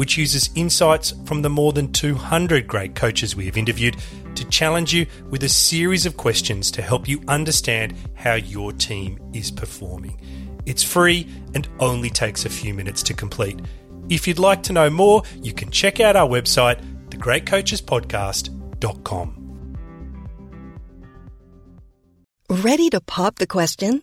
which uses insights from the more than 200 great coaches we have interviewed to challenge you with a series of questions to help you understand how your team is performing. It's free and only takes a few minutes to complete. If you'd like to know more, you can check out our website, thegreatcoachespodcast.com. Ready to pop the question?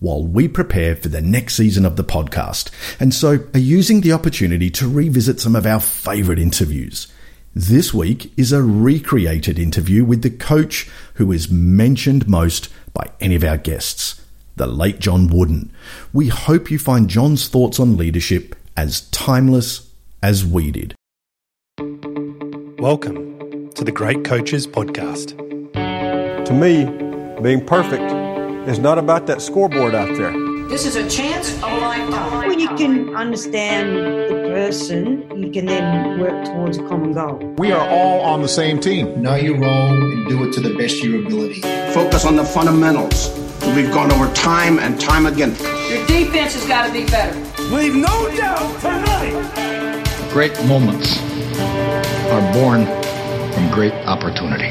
while we prepare for the next season of the podcast, and so are using the opportunity to revisit some of our favourite interviews. This week is a recreated interview with the coach who is mentioned most by any of our guests, the late John Wooden. We hope you find John's thoughts on leadership as timeless as we did. Welcome to the Great Coaches Podcast. To me, being perfect is not about that scoreboard out there. This is a chance of a lifetime. When you can understand the person, you can then work towards a common goal. We are all on the same team. Know your role and do it to the best of your ability. Focus on the fundamentals. We've gone over time and time again. Your defense has got to be better. Leave no doubt tonight. Great moments are born from great opportunity.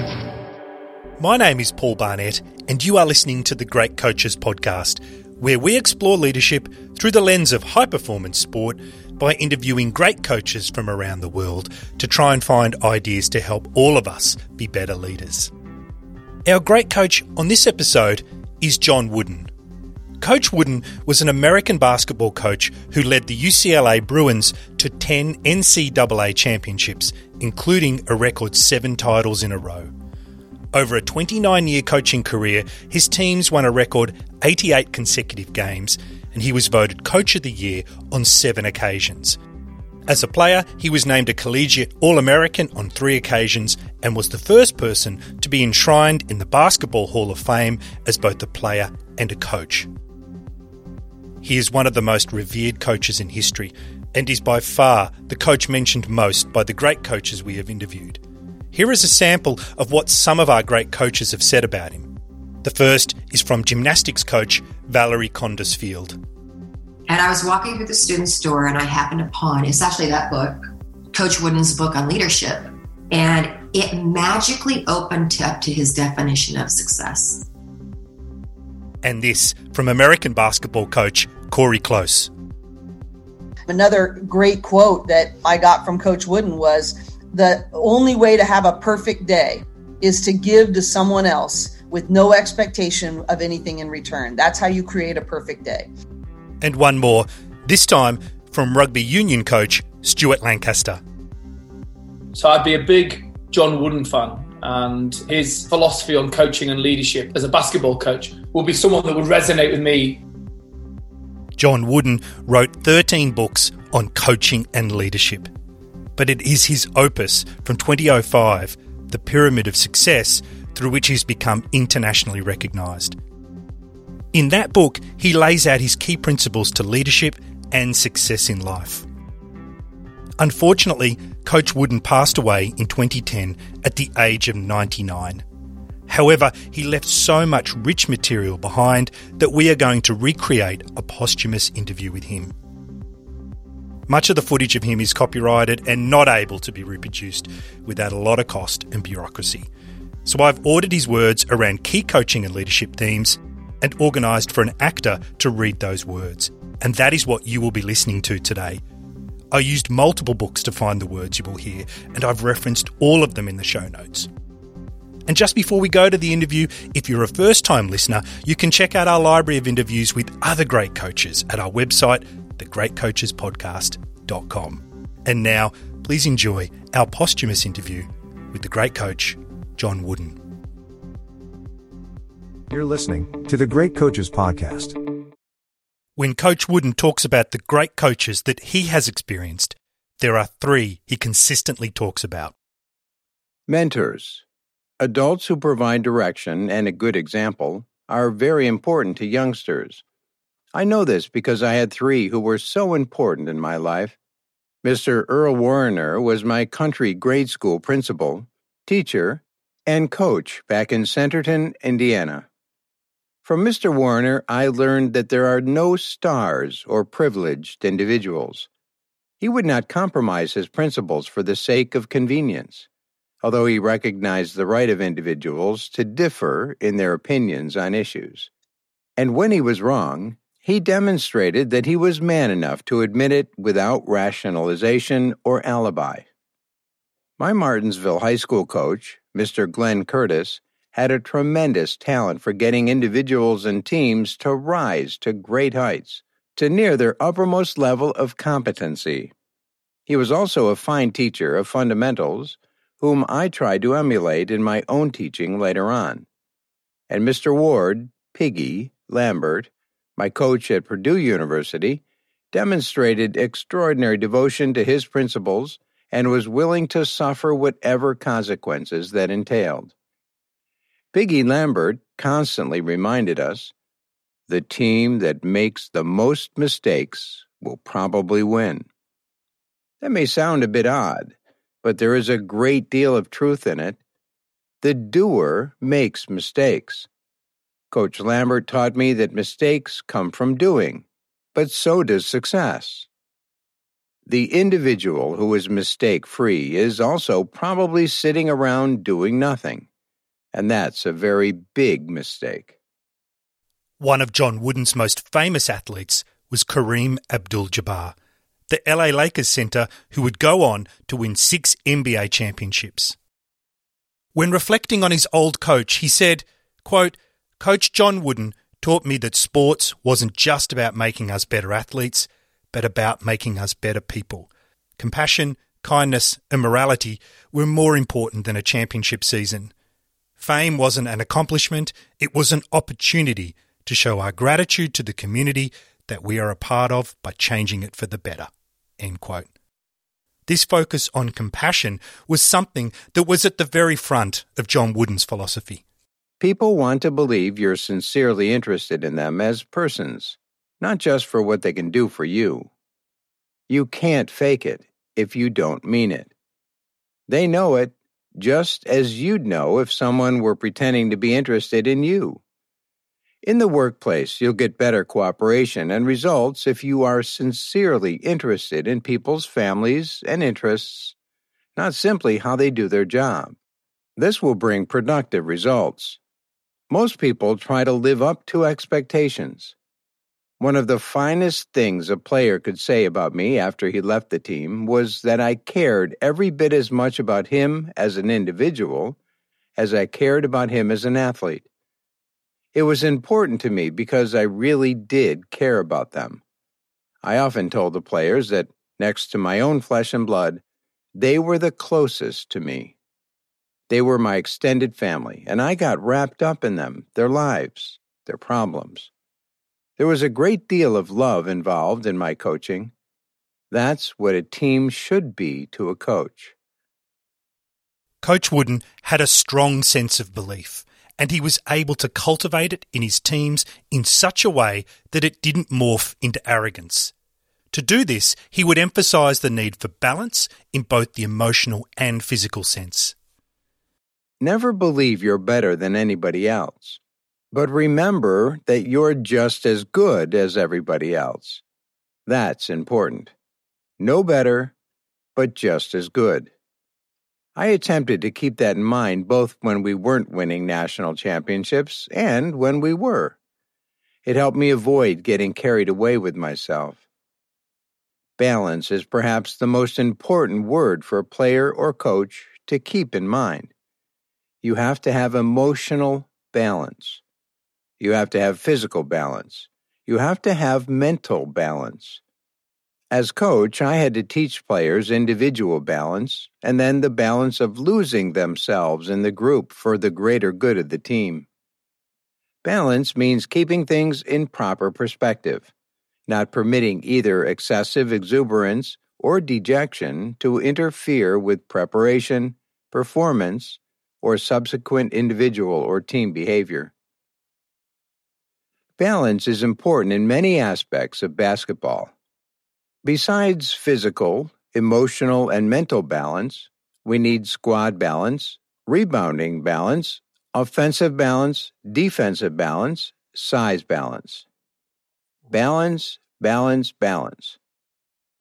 My name is Paul Barnett, and you are listening to the Great Coaches Podcast, where we explore leadership through the lens of high performance sport by interviewing great coaches from around the world to try and find ideas to help all of us be better leaders. Our great coach on this episode is John Wooden. Coach Wooden was an American basketball coach who led the UCLA Bruins to 10 NCAA championships, including a record seven titles in a row. Over a 29 year coaching career, his teams won a record 88 consecutive games, and he was voted Coach of the Year on seven occasions. As a player, he was named a collegiate All American on three occasions and was the first person to be enshrined in the Basketball Hall of Fame as both a player and a coach. He is one of the most revered coaches in history and is by far the coach mentioned most by the great coaches we have interviewed. Here is a sample of what some of our great coaches have said about him. The first is from gymnastics coach Valerie Kondos Field. And I was walking through the student store and I happened upon it's actually that book, Coach Wooden's book on leadership. And it magically opened up to his definition of success. And this from American basketball coach Cori Close. Another great quote that I got from Coach Wooden was the only way to have a perfect day is to give to someone else with no expectation of anything in return. That's how you create a perfect day. And one more, this time from rugby union coach Stuart Lancaster. So I'd be a big John Wooden fan, and his philosophy on coaching and leadership as a basketball coach will be someone that would resonate with me. John Wooden wrote 13 books on coaching and leadership but it is his opus from 2005, The Pyramid of Success, through which he's become internationally recognised. In that book, he lays out his key principles to leadership and success in life. Unfortunately, Coach Wooden passed away in 2010 at the age of 99. However, he left so much rich material behind that we are going to recreate a posthumous interview with him. Much of the footage of him is copyrighted and not able to be reproduced without a lot of cost and bureaucracy. So I've ordered his words around key coaching and leadership themes and organised for an actor to read those words. And that is what you will be listening to today. I used multiple books to find the words you will hear, and I've referenced all of them in the show notes. And just before we go to the interview, if you're a first time listener, you can check out our library of interviews with other great coaches at our website, thegreatcoachespodcast.com. And now, please enjoy our posthumous interview with the great coach, John Wooden. You're listening to the Great Coaches Podcast. When Coach Wooden talks about the great coaches that he has experienced, there are three he consistently talks about mentors. Adults who provide direction and a good example are very important to youngsters. I know this because I had three who were so important in my life. Mr. Earl Warriner was my country grade school principal, teacher, and coach back in Centerton, Indiana. From Mr. Warriner, I learned that there are no stars or privileged individuals. He would not compromise his principles for the sake of convenience although he recognized the right of individuals to differ in their opinions on issues. And when he was wrong, he demonstrated that he was man enough to admit it without rationalization or alibi. My Martinsville High School coach, Mr. Glenn Curtis, had a tremendous talent for getting individuals and teams to rise to great heights, to near their uppermost level of competency. He was also a fine teacher of fundamentals whom I tried to emulate in my own teaching later on. And Mr. Ward, Piggy, Lambert, my coach at Purdue University, demonstrated extraordinary devotion to his principles and was willing to suffer whatever consequences that entailed. Piggy Lambert constantly reminded us the team that makes the most mistakes will probably win. That may sound a bit odd, but there is a great deal of truth in it. The doer makes mistakes. Coach Lambert taught me that mistakes come from doing, but so does success. The individual who is mistake free is also probably sitting around doing nothing, and that's a very big mistake. One of John Wooden's most famous athletes was Kareem Abdul Jabbar the LA Lakers center who would go on to win six NBA championships. When reflecting on his old coach, he said, quote, Coach John Wooden taught me that sports wasn't just about making us better athletes, but about making us better people. Compassion, kindness, and morality were more important than a championship season. Fame wasn't an accomplishment, it was an opportunity to show our gratitude to the community that we are a part of by changing it for the better. End quote. This focus on compassion was something that was at the very front of John Wooden's philosophy. People want to believe you're sincerely interested in them as persons, not just for what they can do for you. You can't fake it if you don't mean it. They know it just as you'd know if someone were pretending to be interested in you. In the workplace, you'll get better cooperation and results if you are sincerely interested in people's families and interests, not simply how they do their job. This will bring productive results. Most people try to live up to expectations. One of the finest things a player could say about me after he left the team was that I cared every bit as much about him as an individual as I cared about him as an athlete. It was important to me because I really did care about them. I often told the players that, next to my own flesh and blood, they were the closest to me. They were my extended family, and I got wrapped up in them, their lives, their problems. There was a great deal of love involved in my coaching. That's what a team should be to a coach. Coach Wooden had a strong sense of belief and he was able to cultivate it in his teams in such a way that it didn't morph into arrogance. To do this, he would emphasize the need for balance in both the emotional and physical sense. Never believe you're better than anybody else, but remember that you're just as good as everybody else. That's important. No better, but just as good. I attempted to keep that in mind both when we weren't winning national championships and when we were. It helped me avoid getting carried away with myself. Balance is perhaps the most important word for a player or coach to keep in mind. You have to have emotional balance. You have to have physical balance. You have to have mental balance. As coach, I had to teach players individual balance and then the balance of losing themselves in the group for the greater good of the team. Balance means keeping things in proper perspective, not permitting either excessive exuberance or dejection to interfere with preparation, performance, or subsequent individual or team behavior. Balance is important in many aspects of basketball Besides physical, emotional, and mental balance, we need squad balance, rebounding balance, offensive balance, defensive balance, size balance. Balance, balance, balance.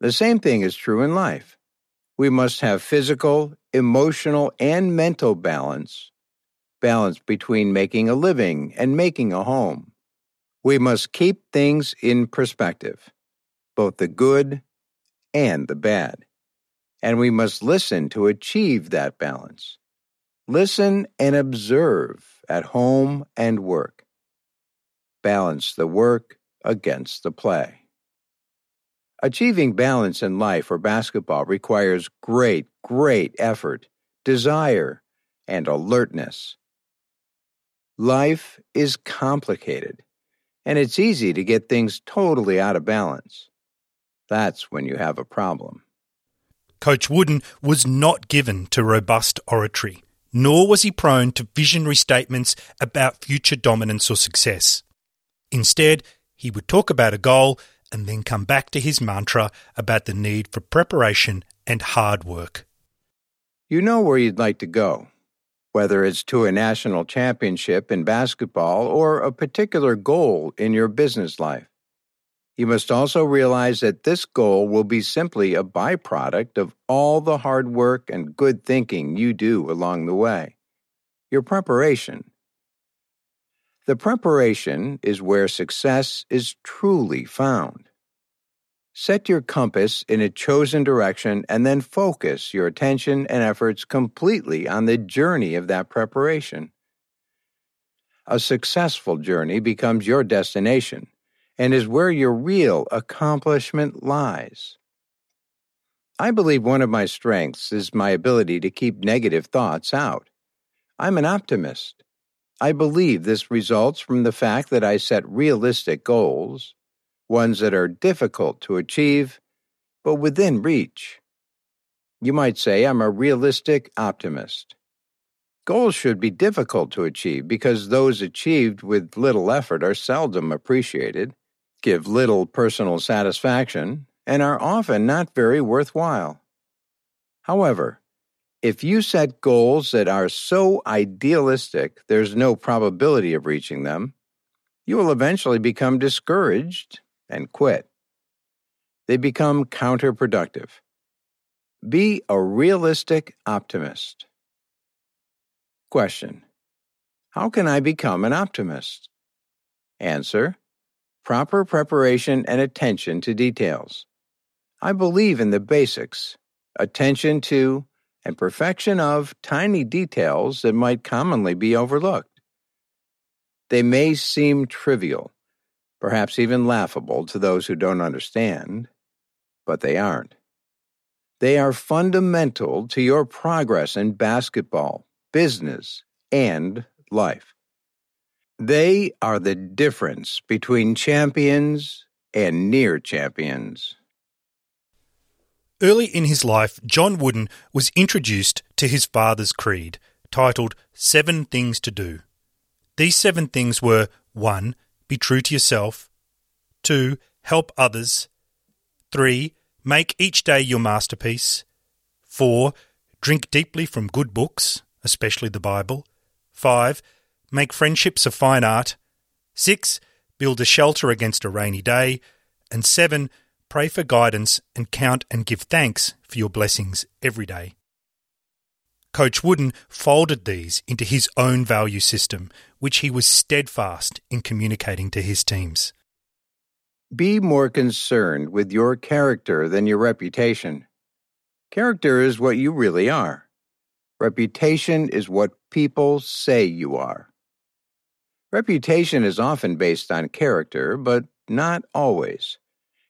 The same thing is true in life. We must have physical, emotional, and mental balance, balance between making a living and making a home. We must keep things in perspective both the good and the bad. And we must listen to achieve that balance. Listen and observe at home and work. Balance the work against the play. Achieving balance in life or basketball requires great, great effort, desire, and alertness. Life is complicated, and it's easy to get things totally out of balance. That's when you have a problem. Coach Wooden was not given to robust oratory, nor was he prone to visionary statements about future dominance or success. Instead, he would talk about a goal and then come back to his mantra about the need for preparation and hard work. You know where you'd like to go, whether it's to a national championship in basketball or a particular goal in your business life. You must also realize that this goal will be simply a byproduct of all the hard work and good thinking you do along the way. Your preparation. The preparation is where success is truly found. Set your compass in a chosen direction and then focus your attention and efforts completely on the journey of that preparation. A successful journey becomes your destination and is where your real accomplishment lies. I believe one of my strengths is my ability to keep negative thoughts out. I'm an optimist. I believe this results from the fact that I set realistic goals, ones that are difficult to achieve, but within reach. You might say I'm a realistic optimist. Goals should be difficult to achieve because those achieved with little effort are seldom appreciated give little personal satisfaction, and are often not very worthwhile. However, if you set goals that are so idealistic there's no probability of reaching them, you will eventually become discouraged and quit. They become counterproductive. Be a realistic optimist. Question How can I become an optimist? Answer proper preparation and attention to details. I believe in the basics, attention to, and perfection of tiny details that might commonly be overlooked. They may seem trivial, perhaps even laughable to those who don't understand, but they aren't. They are fundamental to your progress in basketball, business, and life. They are the difference between champions and near champions. Early in his life, John Wooden was introduced to his father's creed, titled Seven Things to Do. These seven things were 1. Be true to yourself, 2. Help others, 3. Make each day your masterpiece. 4. Drink deeply from good books, especially the Bible. 5. Make friendships a fine art. 6. Build a shelter against a rainy day. And 7. Pray for guidance and count and give thanks for your blessings every day. Coach Wooden folded these into his own value system, which he was steadfast in communicating to his teams. Be more concerned with your character than your reputation. Character is what you really are. Reputation is what people say you are. Reputation is often based on character, but not always.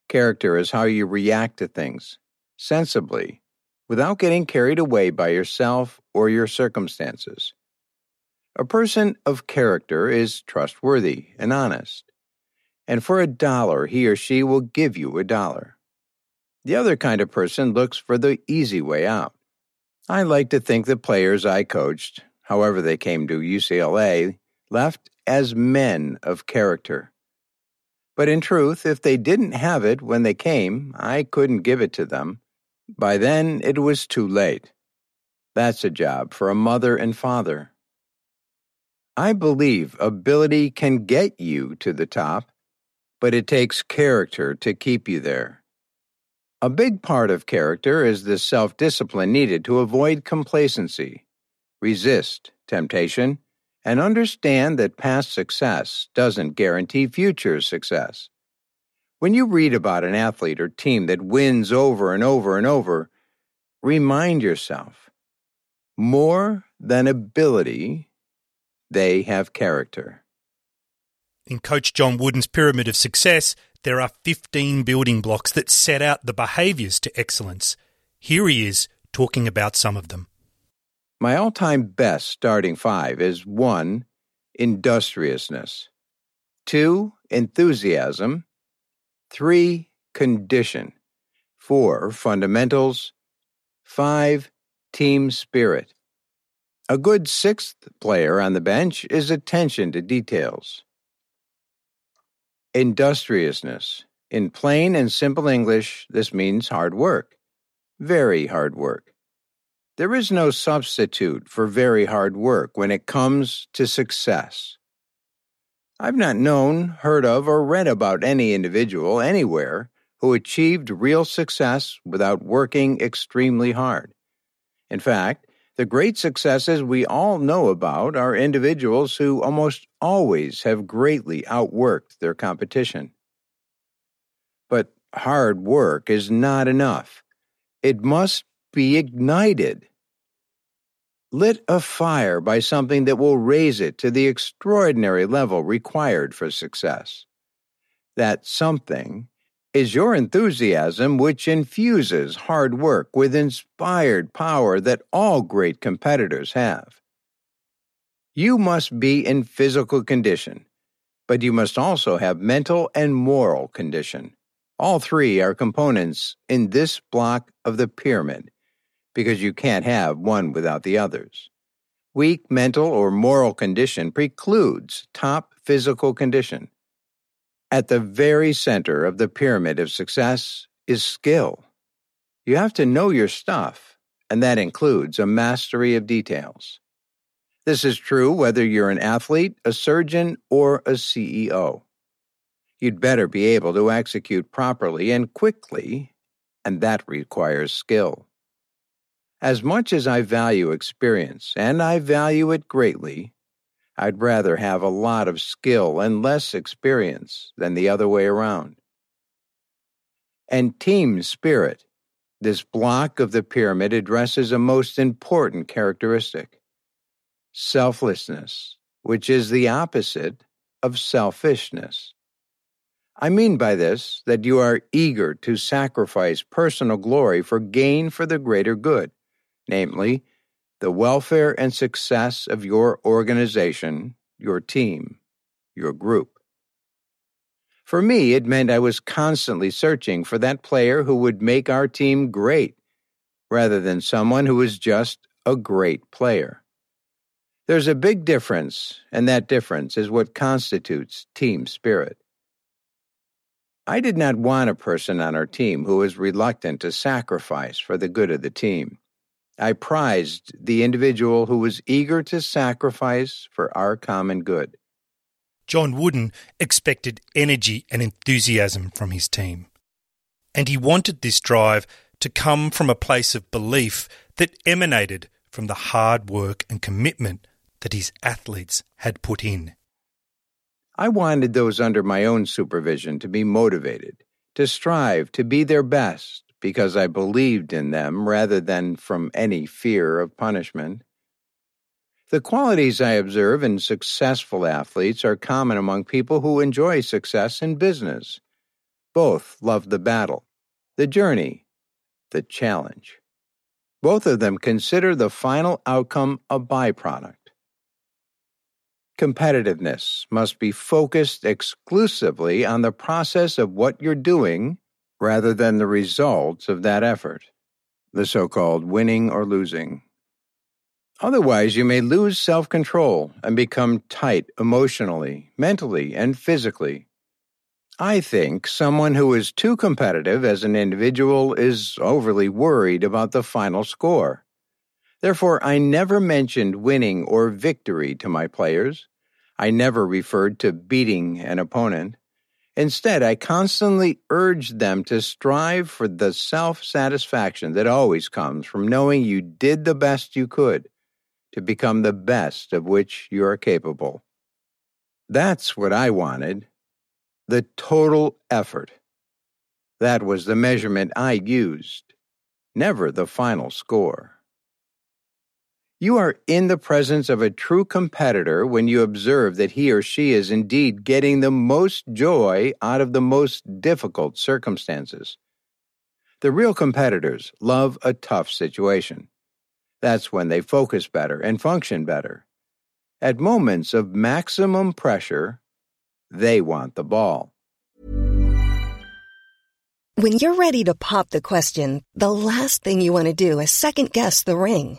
Character is how you react to things, sensibly, without getting carried away by yourself or your circumstances. A person of character is trustworthy and honest, and for a dollar he or she will give you a dollar. The other kind of person looks for the easy way out. I like to think the players I coached, however they came to UCLA, left as men of character. But in truth, if they didn't have it when they came, I couldn't give it to them by then, it was too late. That's a job for a mother and father. I believe ability can get you to the top, but it takes character to keep you there. A big part of character is the self discipline needed to avoid complacency, resist temptation, and understand that past success doesn't guarantee future success. When you read about an athlete or team that wins over and over and over, remind yourself more than ability, they have character. In Coach John Wooden's Pyramid of Success, there are 15 building blocks that set out the behaviours to excellence. Here he is talking about some of them. My all time best starting five is 1. Industriousness, 2. Enthusiasm, 3. Condition. 4. Fundamentals. 5. Team spirit. A good sixth player on the bench is attention to details. Industriousness. In plain and simple English, this means hard work. Very hard work. There is no substitute for very hard work when it comes to success. I've not known, heard of, or read about any individual anywhere who achieved real success without working extremely hard. In fact, the great successes we all know about are individuals who almost always have greatly outworked their competition. But hard work is not enough. It must be ignited lit a fire by something that will raise it to the extraordinary level required for success. That something is your enthusiasm, which infuses hard work with inspired power that all great competitors have. You must be in physical condition, but you must also have mental and moral condition. All three are components in this block of the pyramid because you can't have one without the others. Weak mental or moral condition precludes top physical condition. At the very center of the pyramid of success is skill. You have to know your stuff, and that includes a mastery of details. This is true whether you're an athlete, a surgeon, or a CEO. You'd better be able to execute properly and quickly, and that requires skill. As much as I value experience, and I value it greatly, I'd rather have a lot of skill and less experience than the other way around. And team spirit. This block of the pyramid addresses a most important characteristic selflessness, which is the opposite of selfishness. I mean by this that you are eager to sacrifice personal glory for gain for the greater good namely, the welfare and success of your organization, your team, your group. For me, it meant I was constantly searching for that player who would make our team great, rather than someone who was just a great player. There's a big difference, and that difference is what constitutes team spirit. I did not want a person on our team who was reluctant to sacrifice for the good of the team. I prized the individual who was eager to sacrifice for our common good. John Wooden expected energy and enthusiasm from his team. And he wanted this drive to come from a place of belief that emanated from the hard work and commitment that his athletes had put in. I wanted those under my own supervision to be motivated, to strive to be their best because I believed in them rather than from any fear of punishment. The qualities I observe in successful athletes are common among people who enjoy success in business. Both love the battle, the journey, the challenge. Both of them consider the final outcome a byproduct. Competitiveness must be focused exclusively on the process of what you're doing rather than the results of that effort, the so called winning or losing. Otherwise, you may lose self control and become tight emotionally, mentally, and physically. I think someone who is too competitive as an individual is overly worried about the final score. Therefore, I never mentioned winning or victory to my players. I never referred to beating an opponent. Instead, I constantly urged them to strive for the self satisfaction that always comes from knowing you did the best you could to become the best of which you are capable. That's what I wanted the total effort. That was the measurement I used, never the final score. You are in the presence of a true competitor when you observe that he or she is indeed getting the most joy out of the most difficult circumstances. The real competitors love a tough situation. That's when they focus better and function better. At moments of maximum pressure, they want the ball. When you're ready to pop the question, the last thing you want to do is second guess the ring.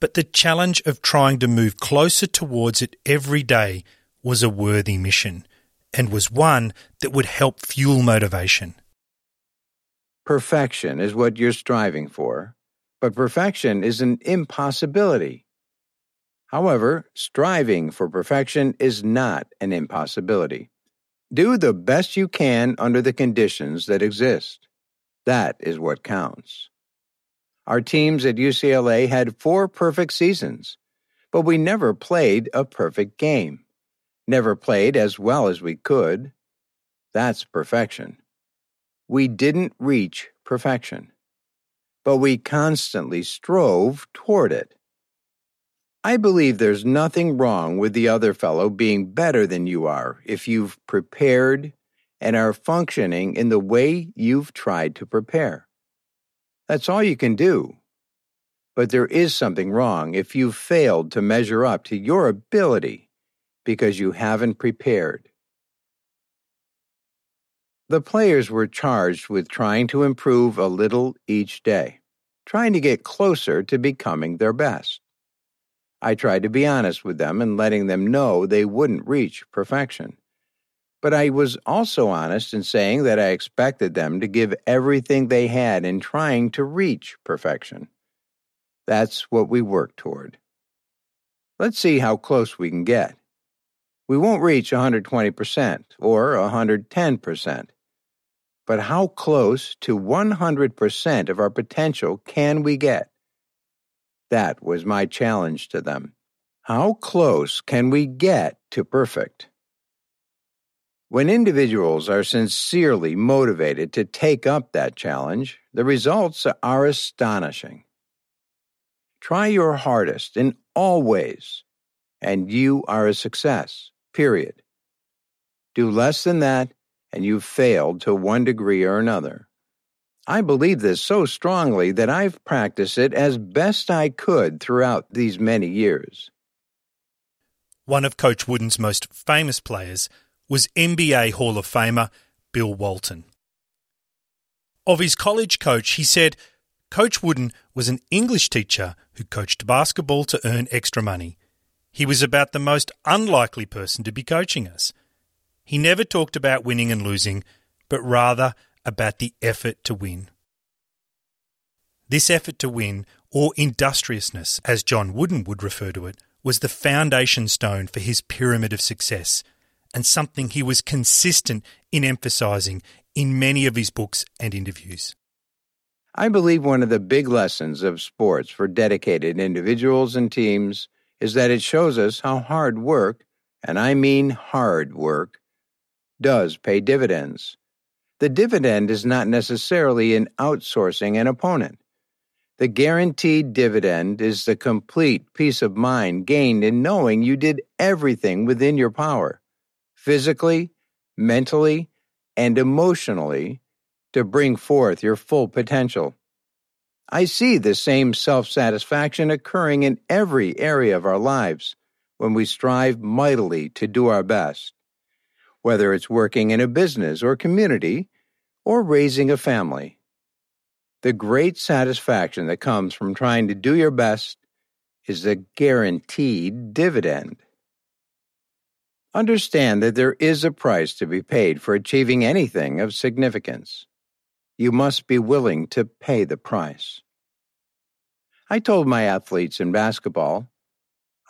but the challenge of trying to move closer towards it every day was a worthy mission and was one that would help fuel motivation. Perfection is what you're striving for, but perfection is an impossibility. However, striving for perfection is not an impossibility. Do the best you can under the conditions that exist. That is what counts. Our teams at UCLA had four perfect seasons, but we never played a perfect game. Never played as well as we could. That's perfection. We didn't reach perfection, but we constantly strove toward it. I believe there's nothing wrong with the other fellow being better than you are if you've prepared and are functioning in the way you've tried to prepare. That's all you can do. But there is something wrong if you've failed to measure up to your ability because you haven't prepared. The players were charged with trying to improve a little each day, trying to get closer to becoming their best. I tried to be honest with them and letting them know they wouldn't reach perfection. But I was also honest in saying that I expected them to give everything they had in trying to reach perfection. That's what we work toward. Let's see how close we can get. We won't reach 120% or 110%. But how close to 100% of our potential can we get? That was my challenge to them. How close can we get to perfect? When individuals are sincerely motivated to take up that challenge, the results are astonishing. Try your hardest in all ways, and you are a success, period. Do less than that, and you've failed to one degree or another. I believe this so strongly that I've practiced it as best I could throughout these many years. One of Coach Wooden's most famous players was NBA Hall of Famer Bill Walton. Of his college coach, he said, Coach Wooden was an English teacher who coached basketball to earn extra money. He was about the most unlikely person to be coaching us. He never talked about winning and losing, but rather about the effort to win. This effort to win, or industriousness, as John Wooden would refer to it, was the foundation stone for his pyramid of success, and something he was consistent in emphasizing in many of his books and interviews. I believe one of the big lessons of sports for dedicated individuals and teams is that it shows us how hard work, and I mean hard work, does pay dividends. The dividend is not necessarily in outsourcing an opponent. The guaranteed dividend is the complete peace of mind gained in knowing you did everything within your power, physically, mentally, and emotionally, to bring forth your full potential. I see the same self satisfaction occurring in every area of our lives when we strive mightily to do our best, whether it's working in a business or community or raising a family the great satisfaction that comes from trying to do your best is a guaranteed dividend. Understand that there is a price to be paid for achieving anything of significance. You must be willing to pay the price. I told my athletes in basketball,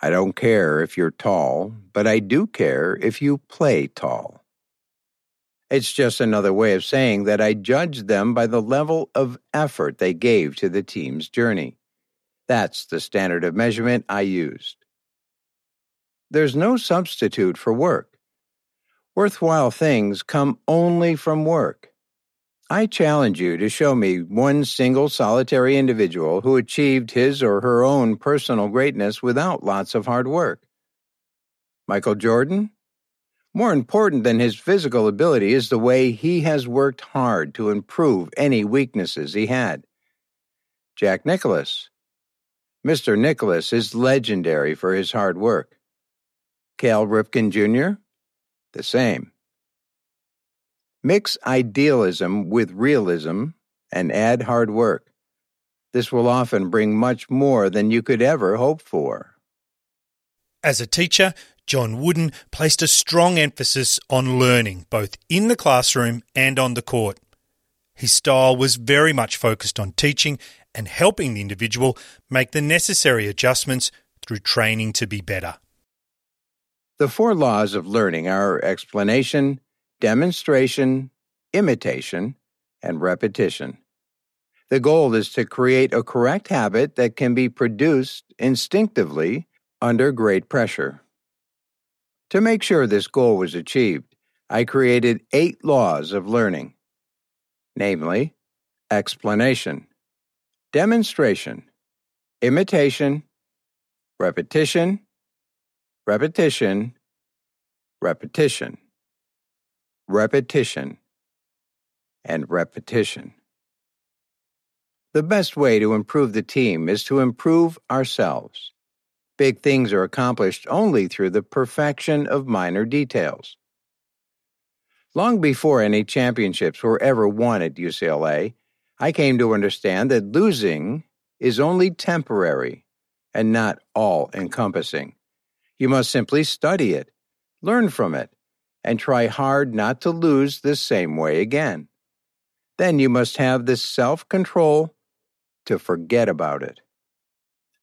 I don't care if you're tall, but I do care if you play tall. It's just another way of saying that I judged them by the level of effort they gave to the team's journey. That's the standard of measurement I used. There's no substitute for work. Worthwhile things come only from work. I challenge you to show me one single solitary individual who achieved his or her own personal greatness without lots of hard work. Michael Jordan? More important than his physical ability is the way he has worked hard to improve any weaknesses he had. Jack Nicklaus. Mr. Nicklaus is legendary for his hard work. Cal Ripken Jr., the same. Mix idealism with realism and add hard work. This will often bring much more than you could ever hope for. As a teacher, John Wooden placed a strong emphasis on learning, both in the classroom and on the court. His style was very much focused on teaching and helping the individual make the necessary adjustments through training to be better. The four laws of learning are explanation, demonstration, imitation, and repetition. The goal is to create a correct habit that can be produced instinctively under great pressure. To make sure this goal was achieved, I created eight laws of learning namely, explanation, demonstration, imitation, repetition, repetition, repetition, repetition, and repetition. The best way to improve the team is to improve ourselves. Big things are accomplished only through the perfection of minor details. Long before any championships were ever won at UCLA, I came to understand that losing is only temporary and not all encompassing. You must simply study it, learn from it, and try hard not to lose the same way again. Then you must have the self control to forget about it.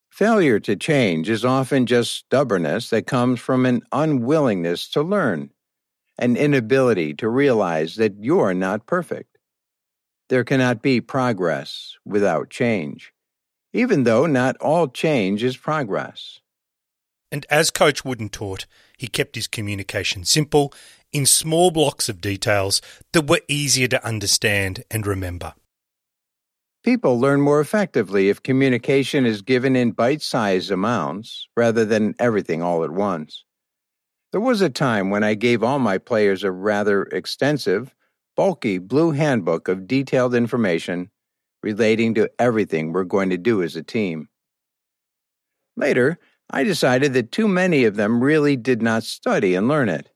Failure to change is often just stubbornness that comes from an unwillingness to learn, an inability to realize that you're not perfect. There cannot be progress without change, even though not all change is progress. And as Coach Wooden taught, he kept his communication simple, in small blocks of details that were easier to understand and remember. People learn more effectively if communication is given in bite sized amounts rather than everything all at once. There was a time when I gave all my players a rather extensive, bulky blue handbook of detailed information relating to everything we're going to do as a team. Later, I decided that too many of them really did not study and learn it.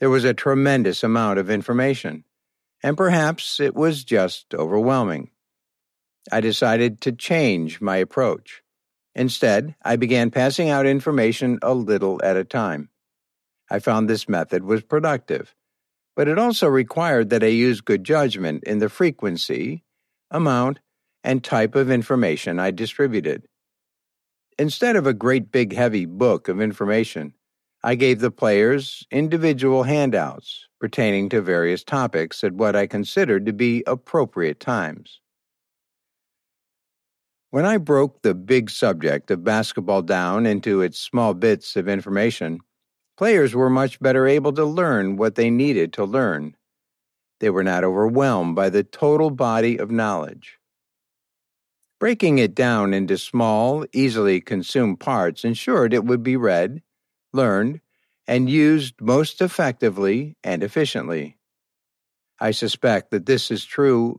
There was a tremendous amount of information, and perhaps it was just overwhelming. I decided to change my approach. Instead, I began passing out information a little at a time. I found this method was productive but it also required that I use good judgment in the frequency, amount, and type of information I distributed. Instead of a great big heavy book of information, I gave the players individual handouts pertaining to various topics at what I considered to be appropriate times. When I broke the big subject of basketball down into its small bits of information, Players were much better able to learn what they needed to learn. They were not overwhelmed by the total body of knowledge. Breaking it down into small, easily consumed parts ensured it would be read, learned, and used most effectively and efficiently. I suspect that this is true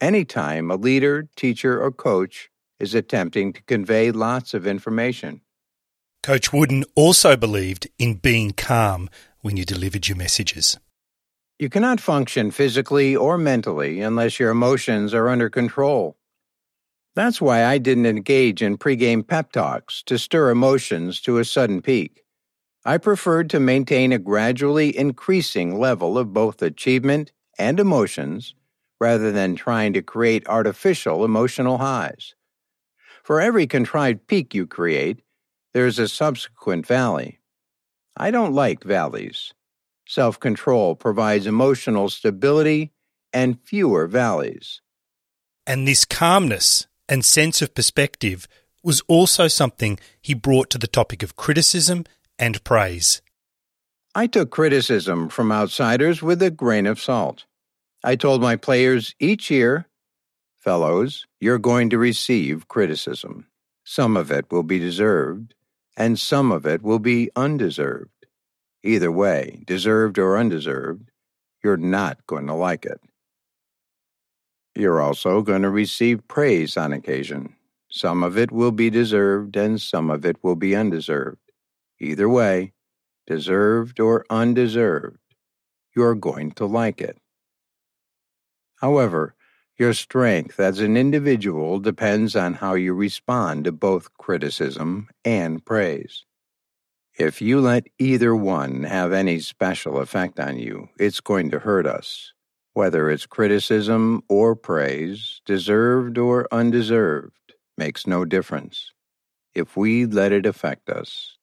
anytime a leader, teacher, or coach is attempting to convey lots of information. Coach Wooden also believed in being calm when you delivered your messages. You cannot function physically or mentally unless your emotions are under control. That's why I didn't engage in pregame pep talks to stir emotions to a sudden peak. I preferred to maintain a gradually increasing level of both achievement and emotions rather than trying to create artificial emotional highs. For every contrived peak you create, there's a subsequent valley. I don't like valleys. Self control provides emotional stability and fewer valleys. And this calmness and sense of perspective was also something he brought to the topic of criticism and praise. I took criticism from outsiders with a grain of salt. I told my players each year, fellows, you're going to receive criticism. Some of it will be deserved, and some of it will be undeserved. Either way, deserved or undeserved, you're not going to like it. You're also going to receive praise on occasion. Some of it will be deserved and some of it will be undeserved. Either way, deserved or undeserved, you're going to like it. However, your strength as an individual depends on how you respond to both criticism and praise. If you let either one have any special effect on you, it's going to hurt us. Whether it's criticism or praise, deserved or undeserved, makes no difference. If we let it affect us,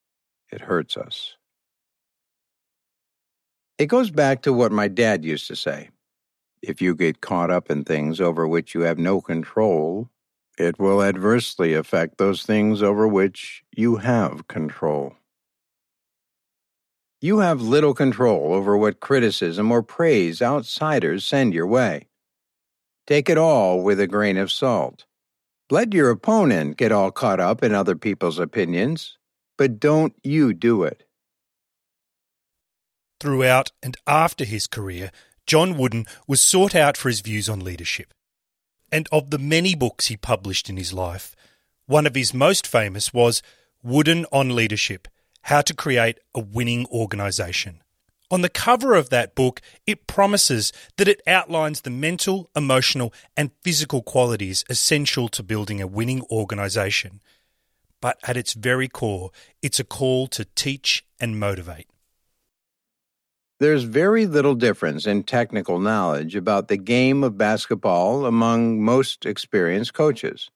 it hurts us. It goes back to what my dad used to say if you get caught up in things over which you have no control, it will adversely affect those things over which you have control. You have little control over what criticism or praise outsiders send your way. Take it all with a grain of salt. Let your opponent get all caught up in other people's opinions, but don't you do it. Throughout and after his career, John Wooden was sought out for his views on leadership. And of the many books he published in his life, one of his most famous was Wooden on Leadership How to Create a Winning Organisation. On the cover of that book, it promises that it outlines the mental, emotional, and physical qualities essential to building a winning organisation. But at its very core, it's a call to teach and motivate. There's very little difference in technical knowledge about the game of basketball among most experienced coaches.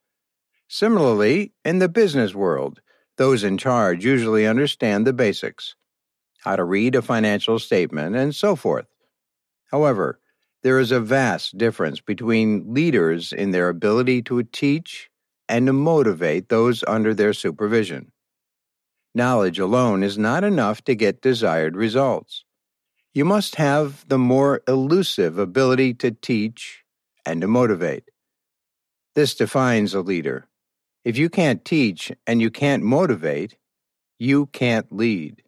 Similarly, in the business world, those in charge usually understand the basics how to read a financial statement, and so forth. However, there is a vast difference between leaders in their ability to teach and to motivate those under their supervision. Knowledge alone is not enough to get desired results. You must have the more elusive ability to teach and to motivate. This defines a leader. If you can't teach and you can't motivate, you can't lead.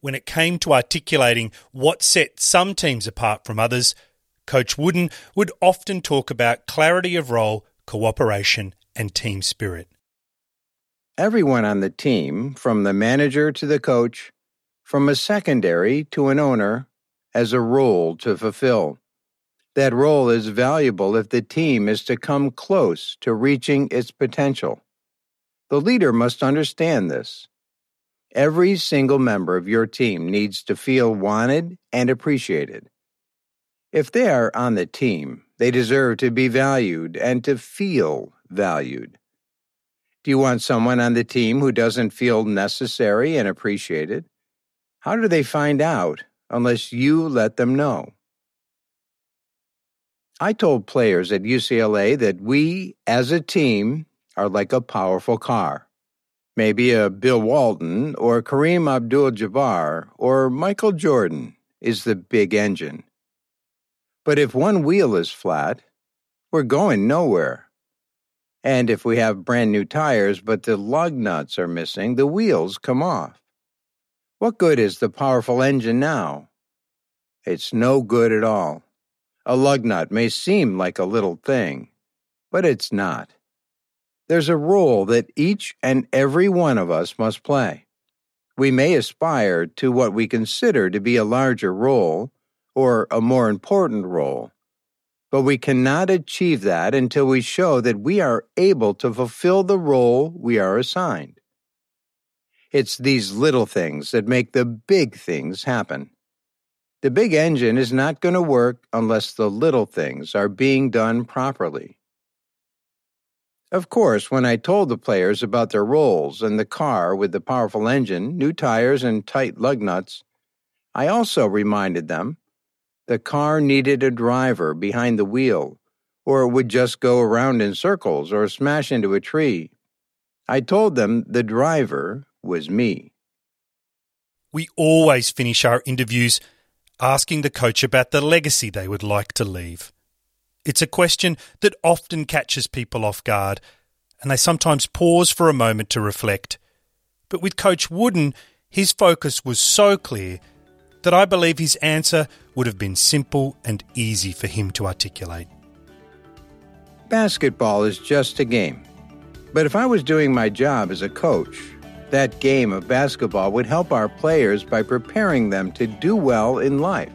When it came to articulating what set some teams apart from others, Coach Wooden would often talk about clarity of role, cooperation, and team spirit. Everyone on the team, from the manager to the coach, from a secondary to an owner, has a role to fulfill. That role is valuable if the team is to come close to reaching its potential. The leader must understand this. Every single member of your team needs to feel wanted and appreciated. If they are on the team, they deserve to be valued and to feel valued. Do you want someone on the team who doesn't feel necessary and appreciated? How do they find out unless you let them know? I told players at UCLA that we, as a team, are like a powerful car. Maybe a Bill Walton or Kareem Abdul Jabbar or Michael Jordan is the big engine. But if one wheel is flat, we're going nowhere. And if we have brand new tires but the lug nuts are missing, the wheels come off. What good is the powerful engine now? It's no good at all. A lug nut may seem like a little thing, but it's not. There's a role that each and every one of us must play. We may aspire to what we consider to be a larger role or a more important role, but we cannot achieve that until we show that we are able to fulfill the role we are assigned. It's these little things that make the big things happen. The big engine is not going to work unless the little things are being done properly. Of course, when I told the players about their roles and the car with the powerful engine, new tires, and tight lug nuts, I also reminded them the car needed a driver behind the wheel, or it would just go around in circles or smash into a tree. I told them the driver was me. We always finish our interviews asking the coach about the legacy they would like to leave. It's a question that often catches people off guard, and they sometimes pause for a moment to reflect. But with Coach Wooden, his focus was so clear that I believe his answer would have been simple and easy for him to articulate. Basketball is just a game. But if I was doing my job as a coach, that game of basketball would help our players by preparing them to do well in life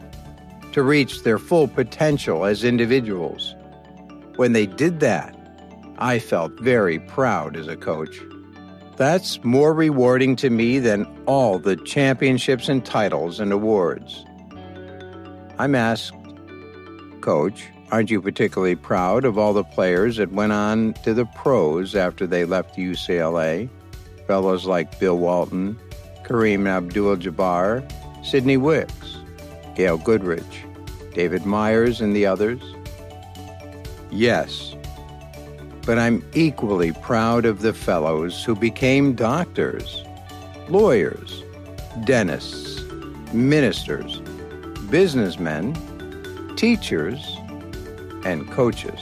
to reach their full potential as individuals. When they did that, I felt very proud as a coach. That's more rewarding to me than all the championships and titles and awards. I'm asked, Coach, aren't you particularly proud of all the players that went on to the pros after they left UCLA? Fellows like Bill Walton, Kareem Abdul Jabbar, Sidney Wicks. Gail Goodrich, David Meyers, and the others? Yes. But I'm equally proud of the fellows who became doctors, lawyers, dentists, ministers, businessmen, teachers, and coaches.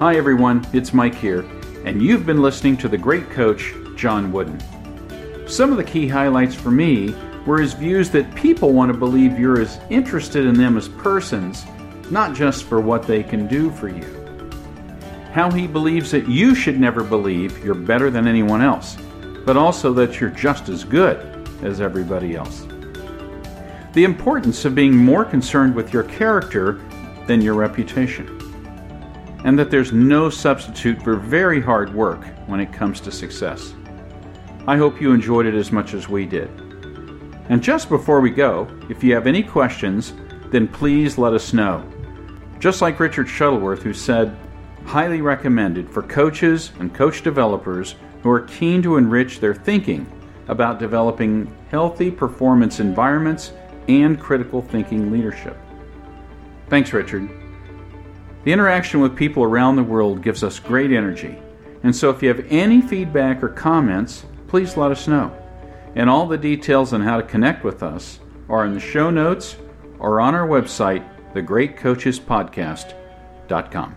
Hi, everyone, it's Mike here, and you've been listening to the great coach, John Wooden. Some of the key highlights for me were his views that people want to believe you're as interested in them as persons, not just for what they can do for you. How he believes that you should never believe you're better than anyone else, but also that you're just as good as everybody else. The importance of being more concerned with your character than your reputation. And that there's no substitute for very hard work when it comes to success. I hope you enjoyed it as much as we did. And just before we go, if you have any questions, then please let us know. Just like Richard Shuttleworth, who said, highly recommended for coaches and coach developers who are keen to enrich their thinking about developing healthy performance environments and critical thinking leadership. Thanks, Richard. The interaction with people around the world gives us great energy, and so if you have any feedback or comments, please let us know. And all the details on how to connect with us are in the show notes or on our website, thegreatcoachespodcast.com.